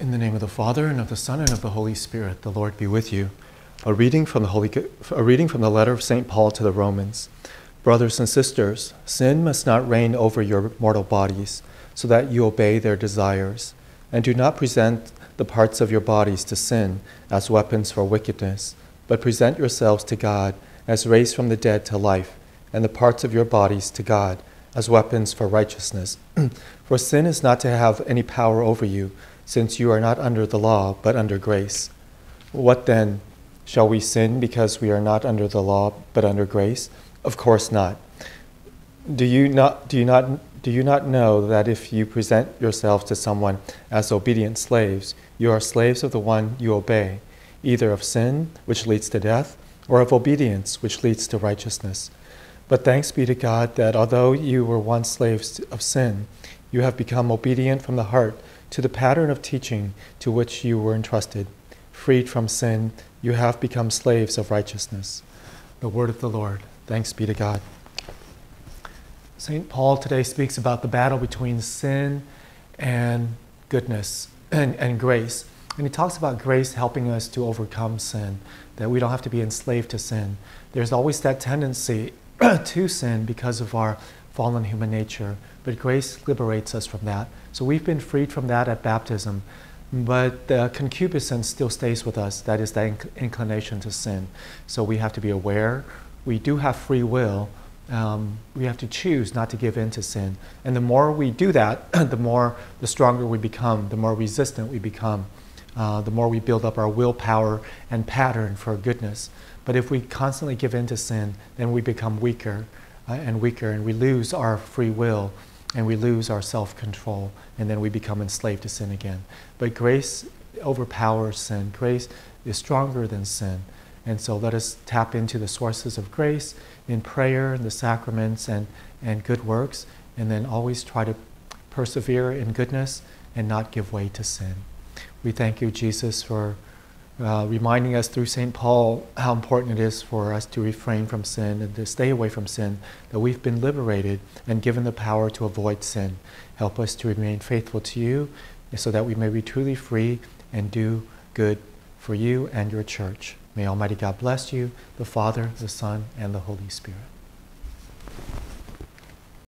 In the name of the Father and of the Son and of the Holy Spirit, the Lord be with you. A reading from the Holy a reading from the letter of St. Paul to the Romans. Brothers and sisters, sin must not reign over your mortal bodies, so that you obey their desires, and do not present the parts of your bodies to sin as weapons for wickedness, but present yourselves to God as raised from the dead to life, and the parts of your bodies to God as weapons for righteousness. for sin is not to have any power over you since you are not under the law, but under grace. What then? Shall we sin because we are not under the law, but under grace? Of course not. Do you not, do you not, do you not know that if you present yourselves to someone as obedient slaves, you are slaves of the one you obey, either of sin, which leads to death, or of obedience, which leads to righteousness? But thanks be to God that although you were once slaves of sin, you have become obedient from the heart to the pattern of teaching to which you were entrusted. Freed from sin, you have become slaves of righteousness. The word of the Lord. Thanks be to God. St. Paul today speaks about the battle between sin and goodness and, and grace. And he talks about grace helping us to overcome sin, that we don't have to be enslaved to sin. There's always that tendency to sin because of our fallen human nature, but grace liberates us from that. So we've been freed from that at baptism, but the concupiscence still stays with us. That is the inc- inclination to sin. So we have to be aware. We do have free will. Um, we have to choose not to give in to sin. And the more we do that, the more, the stronger we become, the more resistant we become, uh, the more we build up our willpower and pattern for goodness. But if we constantly give in to sin, then we become weaker uh, and weaker, and we lose our free will and we lose our self control, and then we become enslaved to sin again. But grace overpowers sin. Grace is stronger than sin. And so let us tap into the sources of grace in prayer, and the sacraments, and, and good works, and then always try to persevere in goodness and not give way to sin. We thank you, Jesus, for uh, reminding us through St. Paul how important it is for us to refrain from sin and to stay away from sin, that we've been liberated and given the power to avoid sin. Help us to remain faithful to you so that we may be truly free and do good for you and your church. May Almighty God bless you, the Father, the Son, and the Holy Spirit.